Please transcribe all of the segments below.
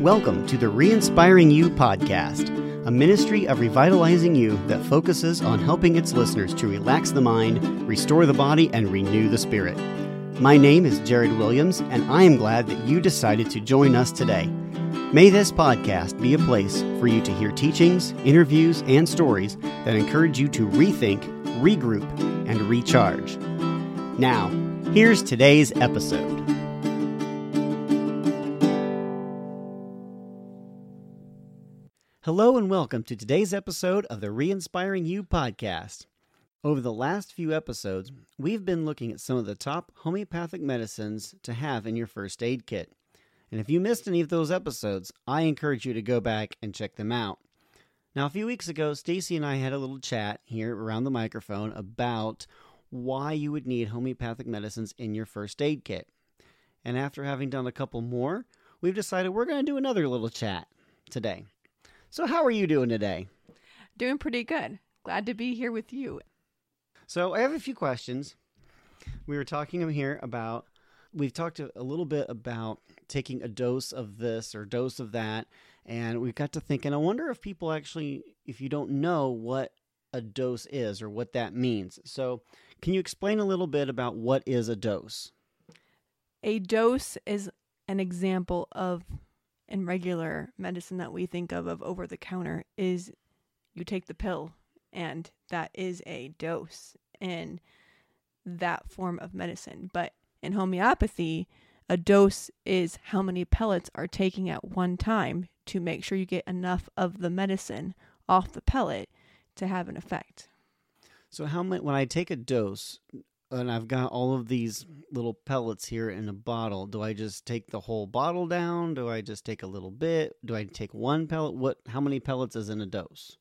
Welcome to the Re-Inspiring You podcast, a ministry of revitalizing you that focuses on helping its listeners to relax the mind, restore the body, and renew the spirit. My name is Jared Williams, and I am glad that you decided to join us today. May this podcast be a place for you to hear teachings, interviews, and stories that encourage you to rethink, regroup, and recharge. Now, here's today's episode. Hello and welcome to today's episode of the Re-Inspiring You podcast. Over the last few episodes, we've been looking at some of the top homeopathic medicines to have in your first aid kit. And if you missed any of those episodes, I encourage you to go back and check them out. Now, a few weeks ago, Stacey and I had a little chat here around the microphone about why you would need homeopathic medicines in your first aid kit. And after having done a couple more, we've decided we're going to do another little chat today. So, how are you doing today? Doing pretty good. Glad to be here with you. So, I have a few questions. We were talking here about, we've talked a little bit about taking a dose of this or dose of that. And we got to thinking, I wonder if people actually, if you don't know what a dose is or what that means. So, can you explain a little bit about what is a dose? A dose is an example of in regular medicine that we think of of over the counter is you take the pill and that is a dose in that form of medicine. But in homeopathy a dose is how many pellets are taking at one time to make sure you get enough of the medicine off the pellet to have an effect. So how many when i take a dose and I've got all of these little pellets here in a bottle. Do I just take the whole bottle down? Do I just take a little bit? Do I take one pellet? What how many pellets is in a dose?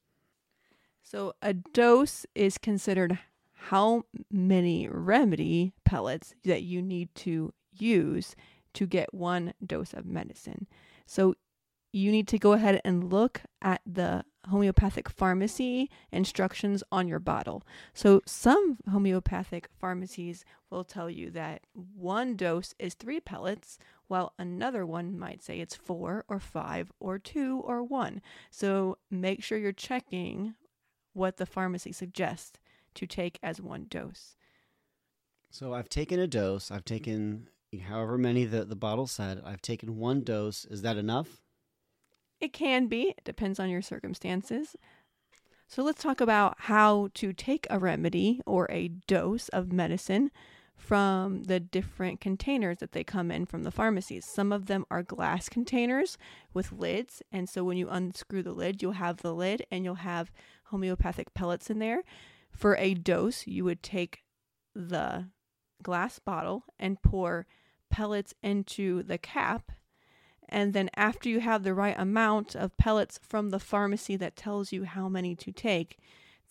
So a dose is considered how many remedy pellets that you need to use to get one dose of medicine. So you need to go ahead and look at the homeopathic pharmacy instructions on your bottle. So, some homeopathic pharmacies will tell you that one dose is three pellets, while another one might say it's four or five or two or one. So, make sure you're checking what the pharmacy suggests to take as one dose. So, I've taken a dose, I've taken however many the, the bottle said, I've taken one dose. Is that enough? It can be, it depends on your circumstances. So let's talk about how to take a remedy or a dose of medicine from the different containers that they come in from the pharmacies. Some of them are glass containers with lids, and so when you unscrew the lid, you'll have the lid and you'll have homeopathic pellets in there. For a dose, you would take the glass bottle and pour pellets into the cap and then, after you have the right amount of pellets from the pharmacy that tells you how many to take,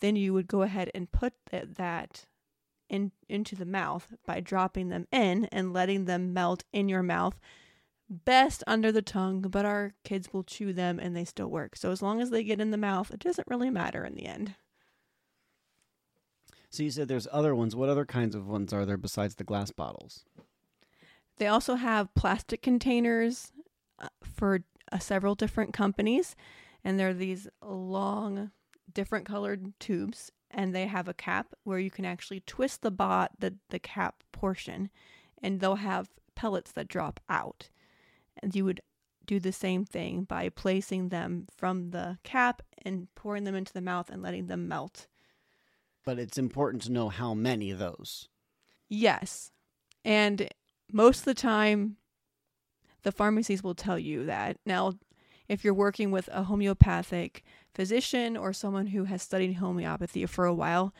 then you would go ahead and put that in, into the mouth by dropping them in and letting them melt in your mouth. Best under the tongue, but our kids will chew them and they still work. So, as long as they get in the mouth, it doesn't really matter in the end. So, you said there's other ones. What other kinds of ones are there besides the glass bottles? They also have plastic containers for uh, several different companies, and they're these long, different colored tubes, and they have a cap where you can actually twist the bot the the cap portion, and they'll have pellets that drop out, and you would do the same thing by placing them from the cap and pouring them into the mouth and letting them melt. But it's important to know how many of those. Yes. And most of the time, the pharmacies will tell you that. Now, if you're working with a homeopathic physician or someone who has studied homeopathy for a while,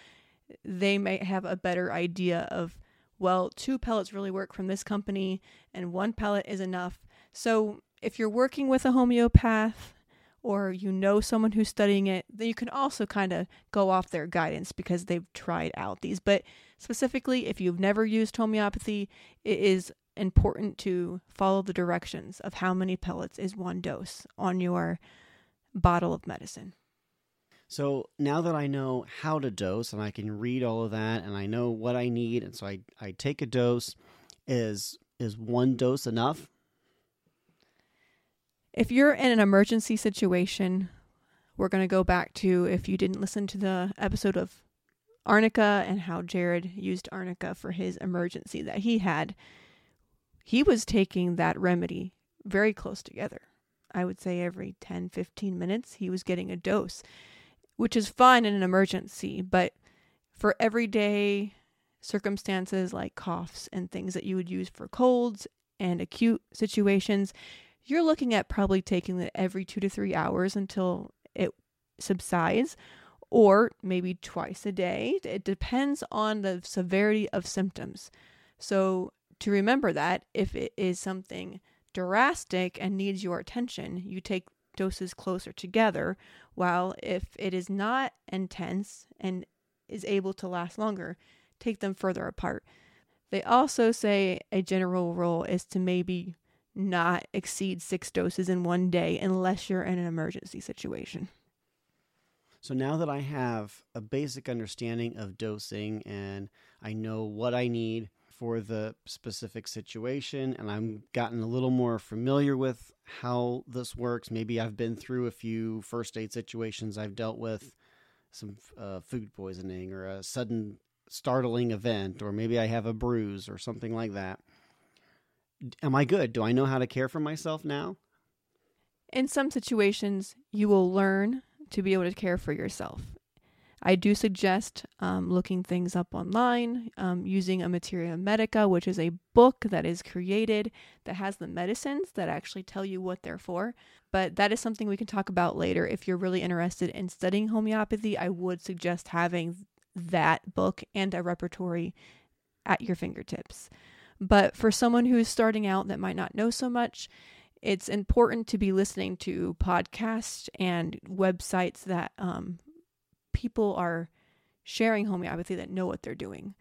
they may have a better idea of, well, two pellets really work from this company and one pellet is enough. So, if you're working with a homeopath or you know someone who's studying it, then you can also kind of go off their guidance because they've tried out these. But specifically, if you've never used homeopathy, it is important to follow the directions of how many pellets is one dose on your bottle of medicine. So now that I know how to dose and I can read all of that and I know what I need and so I, I take a dose is is one dose enough? If you're in an emergency situation, we're going to go back to if you didn't listen to the episode of arnica and how Jared used arnica for his emergency that he had. He was taking that remedy very close together. I would say every 10, 15 minutes, he was getting a dose, which is fine in an emergency, but for everyday circumstances like coughs and things that you would use for colds and acute situations, you're looking at probably taking it every two to three hours until it subsides or maybe twice a day. It depends on the severity of symptoms. So, to remember that if it is something drastic and needs your attention, you take doses closer together, while if it is not intense and is able to last longer, take them further apart. They also say a general rule is to maybe not exceed six doses in one day unless you're in an emergency situation. So now that I have a basic understanding of dosing and I know what I need for the specific situation and I'm gotten a little more familiar with how this works, maybe I've been through a few first aid situations I've dealt with some uh, food poisoning or a sudden startling event or maybe I have a bruise or something like that. Am I good? Do I know how to care for myself now? In some situations, you will learn to be able to care for yourself. I do suggest um, looking things up online, um, using a Materia Medica, which is a book that is created that has the medicines that actually tell you what they're for. But that is something we can talk about later. If you're really interested in studying homeopathy, I would suggest having that book and a repertory at your fingertips. But for someone who is starting out that might not know so much, it's important to be listening to podcasts and websites that um, people are sharing homeopathy that know what they're doing.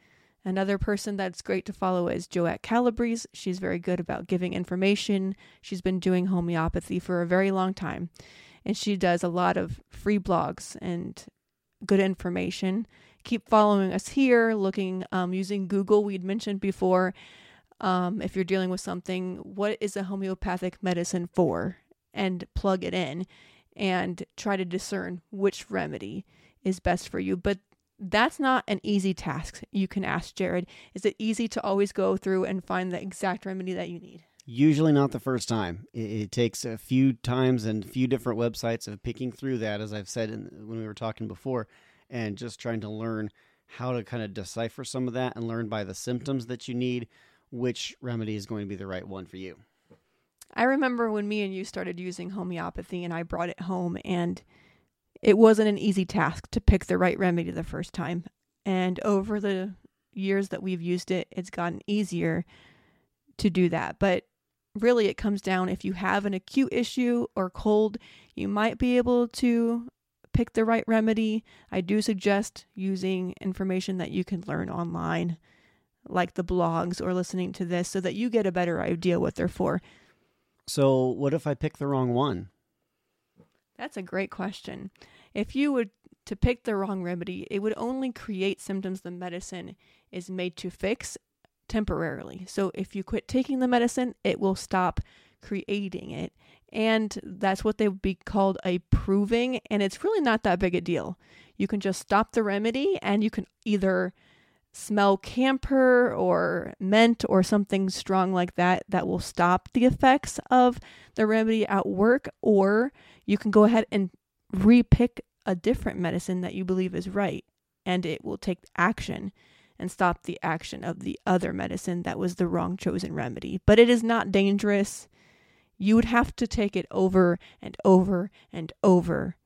Another person that's great to follow is Joette Calabrese. She's very good about giving information. She's been doing homeopathy for a very long time, and she does a lot of free blogs and good information. Keep following us here, looking um, using Google. We'd mentioned before um, if you're dealing with something, what is a homeopathic medicine for? And plug it in and try to discern which remedy is best for you. But that's not an easy task. You can ask Jared. Is it easy to always go through and find the exact remedy that you need? Usually not the first time. It, it takes a few times and a few different websites of picking through that, as I've said in, when we were talking before, and just trying to learn how to kind of decipher some of that and learn by the symptoms that you need which remedy is going to be the right one for you. I remember when me and you started using homeopathy and I brought it home and it wasn't an easy task to pick the right remedy the first time. And over the years that we've used it, it's gotten easier to do that. But really, it comes down if you have an acute issue or cold, you might be able to pick the right remedy. I do suggest using information that you can learn online like the blogs or listening to this so that you get a better idea what they're for. So, what if I pick the wrong one? That's a great question. If you would to pick the wrong remedy, it would only create symptoms the medicine is made to fix temporarily. So, if you quit taking the medicine, it will stop creating it. And that's what they would be called a proving. And it's really not that big a deal. You can just stop the remedy and you can either smell camphor or mint or something strong like that that will stop the effects of the remedy at work or you can go ahead and repick a different medicine that you believe is right and it will take action and stop the action of the other medicine that was the wrong chosen remedy but it is not dangerous you would have to take it over and over and over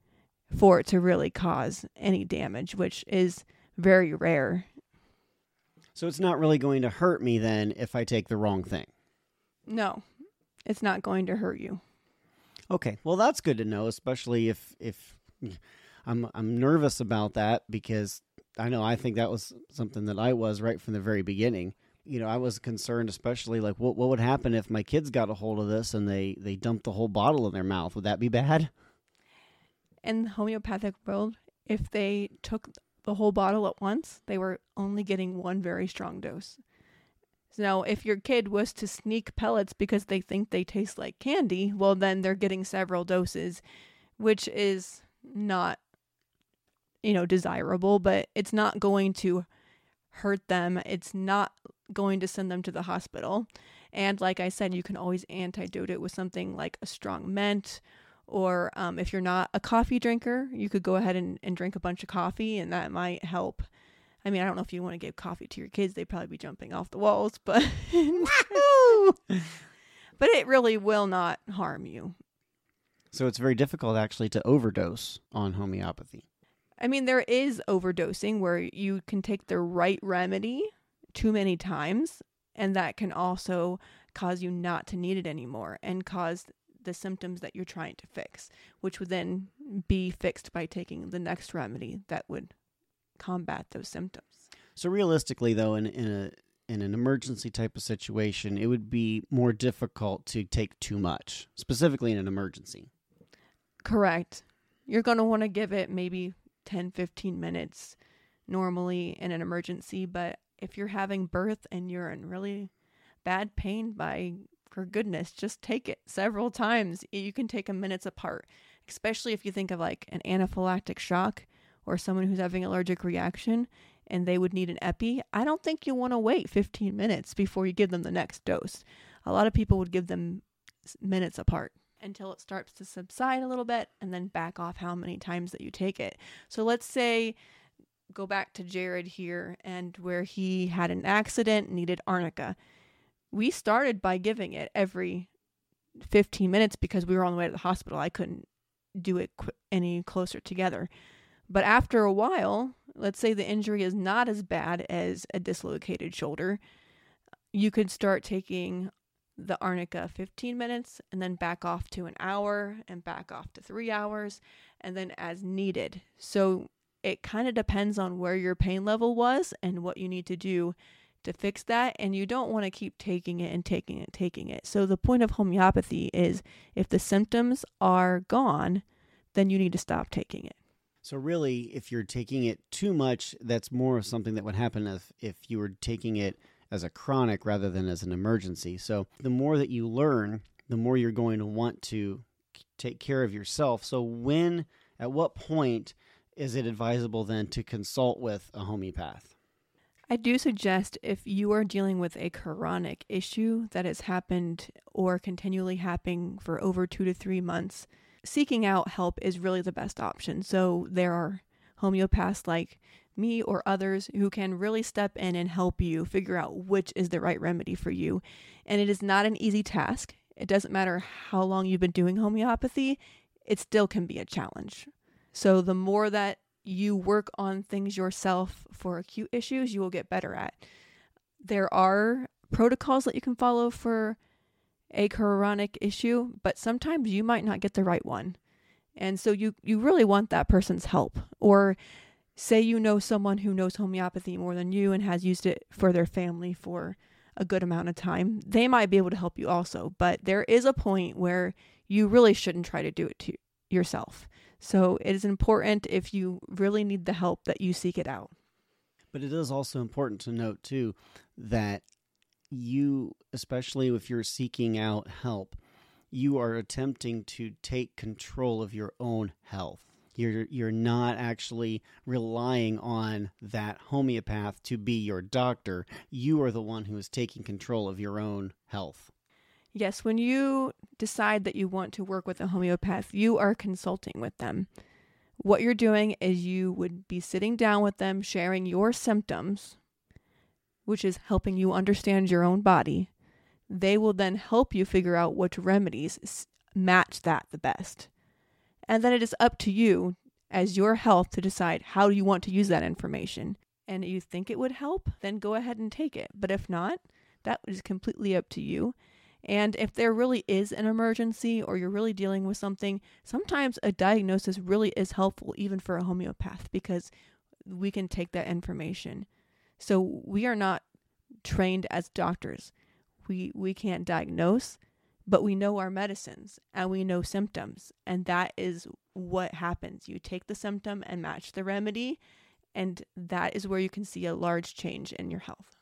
for it to really cause any damage which is very rare so it's not really going to hurt me then if I take the wrong thing. No, it's not going to hurt you. Okay, well that's good to know, especially if if mm, I'm I'm nervous about that because I know I think that was something that I was right from the very beginning. You know, I was concerned, especially like what what would happen if my kids got a hold of this and they they dumped the whole bottle in their mouth? Would that be bad? In the homeopathic world, if they took the whole bottle at once, they were only getting one very strong dose. So if your kid was to sneak pellets because they think they taste like candy, well, then they're getting several doses, which is not, you know, desirable, but it's not going to hurt them. It's not going to send them to the hospital. And like I said, you can always antidote it with something like a strong mint. Or um, if you're not a coffee drinker, you could go ahead and, and drink a bunch of coffee, and that might help. I mean, I don't know if you want to give coffee to your kids, they'd probably be jumping off the walls, but but it really will not harm you. So it's very difficult actually to overdose on homeopathy. I mean, there is overdosing where you can take the right remedy too many times, and that can also cause you not to need it anymore and cause the symptoms that you're trying to fix, which would then be fixed by taking the next remedy that would combat those symptoms. So realistically, though, in, in a in an emergency type of situation, it would be more difficult to take too much, specifically in an emergency. Correct. You're going to want to give it maybe 10, 15 minutes normally in an emergency, but if you're having birth and you're in really bad pain, by for goodness, just take it several times. You can take them minutes apart, especially if you think of like an anaphylactic shock or someone who's having allergic reaction and they would need an epi. I don't think you want to wait 15 minutes before you give them the next dose. A lot of people would give them minutes apart until it starts to subside a little bit and then back off how many times that you take it. So let's say go back to Jared here and where he had an accident, needed arnica. We started by giving it every 15 minutes because we were on the way to the hospital. I couldn't do it qu- any closer together. But after a while, let's say the injury is not as bad as a dislocated shoulder, you could start taking the arnica 15 minutes and then back off to an hour and back off to three hours and then as needed. So it kind of depends on where your pain level was and what you need to do to fix that. And you don't want to keep taking it and taking it and taking it. So the point of homeopathy is if the symptoms are gone, then you need to stop taking it. So really, if you're taking it too much, that's more of something that would happen if if you were taking it as a chronic rather than as an emergency. So the more that you learn, the more you're going to want to take care of yourself. So when at what point is it advisable then to consult with a homeopath? I do suggest if you are dealing with a chronic issue that has happened or continually happening for over 2 to 3 months, seeking out help is really the best option. So there are homeopaths like me or others who can really step in and help you figure out which is the right remedy for you. And it is not an easy task. It doesn't matter how long you've been doing homeopathy, it still can be a challenge. So the more that you work on things yourself for acute issues, you will get better at. There are protocols that you can follow for a chronic issue, but sometimes you might not get the right one. And so you you really want that person's help or say you know someone who knows homeopathy more than you and has used it for their family for a good amount of time. They might be able to help you also, but there is a point where you really shouldn't try to do it to yourself. So it is important if you really need the help that you seek it out. But it is also important to note too that you, especially if you're seeking out help, you are attempting to take control of your own health. You're you're not actually relying on that homeopath to be your doctor. You are the one who is taking control of your own health. Yes, when you decide that you want to work with a homeopath, you are consulting with them. What you're doing is you would be sitting down with them, sharing your symptoms, which is helping you understand your own body. They will then help you figure out which remedies match that the best. And then it is up to you as your health to decide how you want to use that information. And you think it would help, then go ahead and take it. But if not, that is completely up to you. And if there really is an emergency or you're really dealing with something, sometimes a diagnosis really is helpful, even for a homeopath, because we can take that information. So we are not trained as doctors. We we can't diagnose, but we know our medicines and we know symptoms, and that is what happens. You take the symptom and match the remedy, and that is where you can see a large change in your health.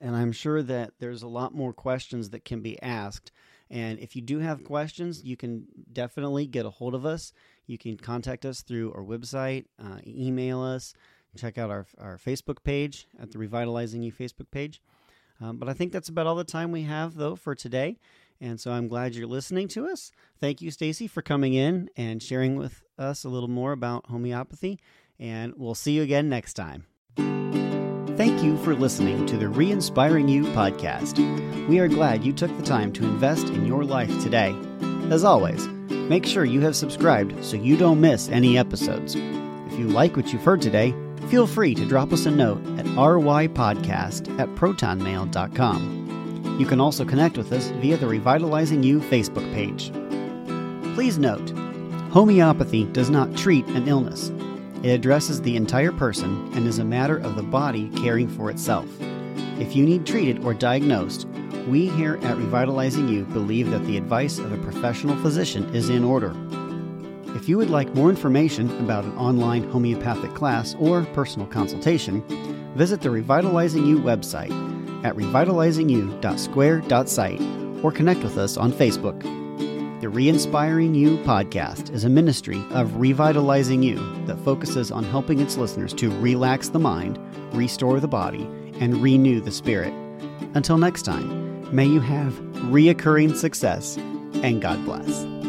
And I'm sure that there's a lot more questions that can be asked. And if you do have questions, you can definitely get a hold of us. You can contact us through our website, uh, email us, check out our, our Facebook page at the Revitalizing You Facebook page. Um, but I think that's about all the time we have, though, for today. And so I'm glad you're listening to us. Thank you, Stacey, for coming in and sharing with us a little more about homeopathy. And we'll see you again next time. Thank you for listening to the Re Inspiring You podcast. We are glad you took the time to invest in your life today. As always, make sure you have subscribed so you don't miss any episodes. If you like what you've heard today, feel free to drop us a note at rypodcast at protonmail.com. You can also connect with us via the Revitalizing You Facebook page. Please note, homeopathy does not treat an illness. It addresses the entire person and is a matter of the body caring for itself. If you need treated or diagnosed, we here at Revitalizing You believe that the advice of a professional physician is in order. If you would like more information about an online homeopathic class or personal consultation, visit the Revitalizing You website at revitalizingyou.square.site or connect with us on Facebook. The Re-Inspiring You podcast is a ministry of Revitalizing You that focuses on helping its listeners to relax the mind, restore the body, and renew the spirit. Until next time, may you have reoccurring success and God bless.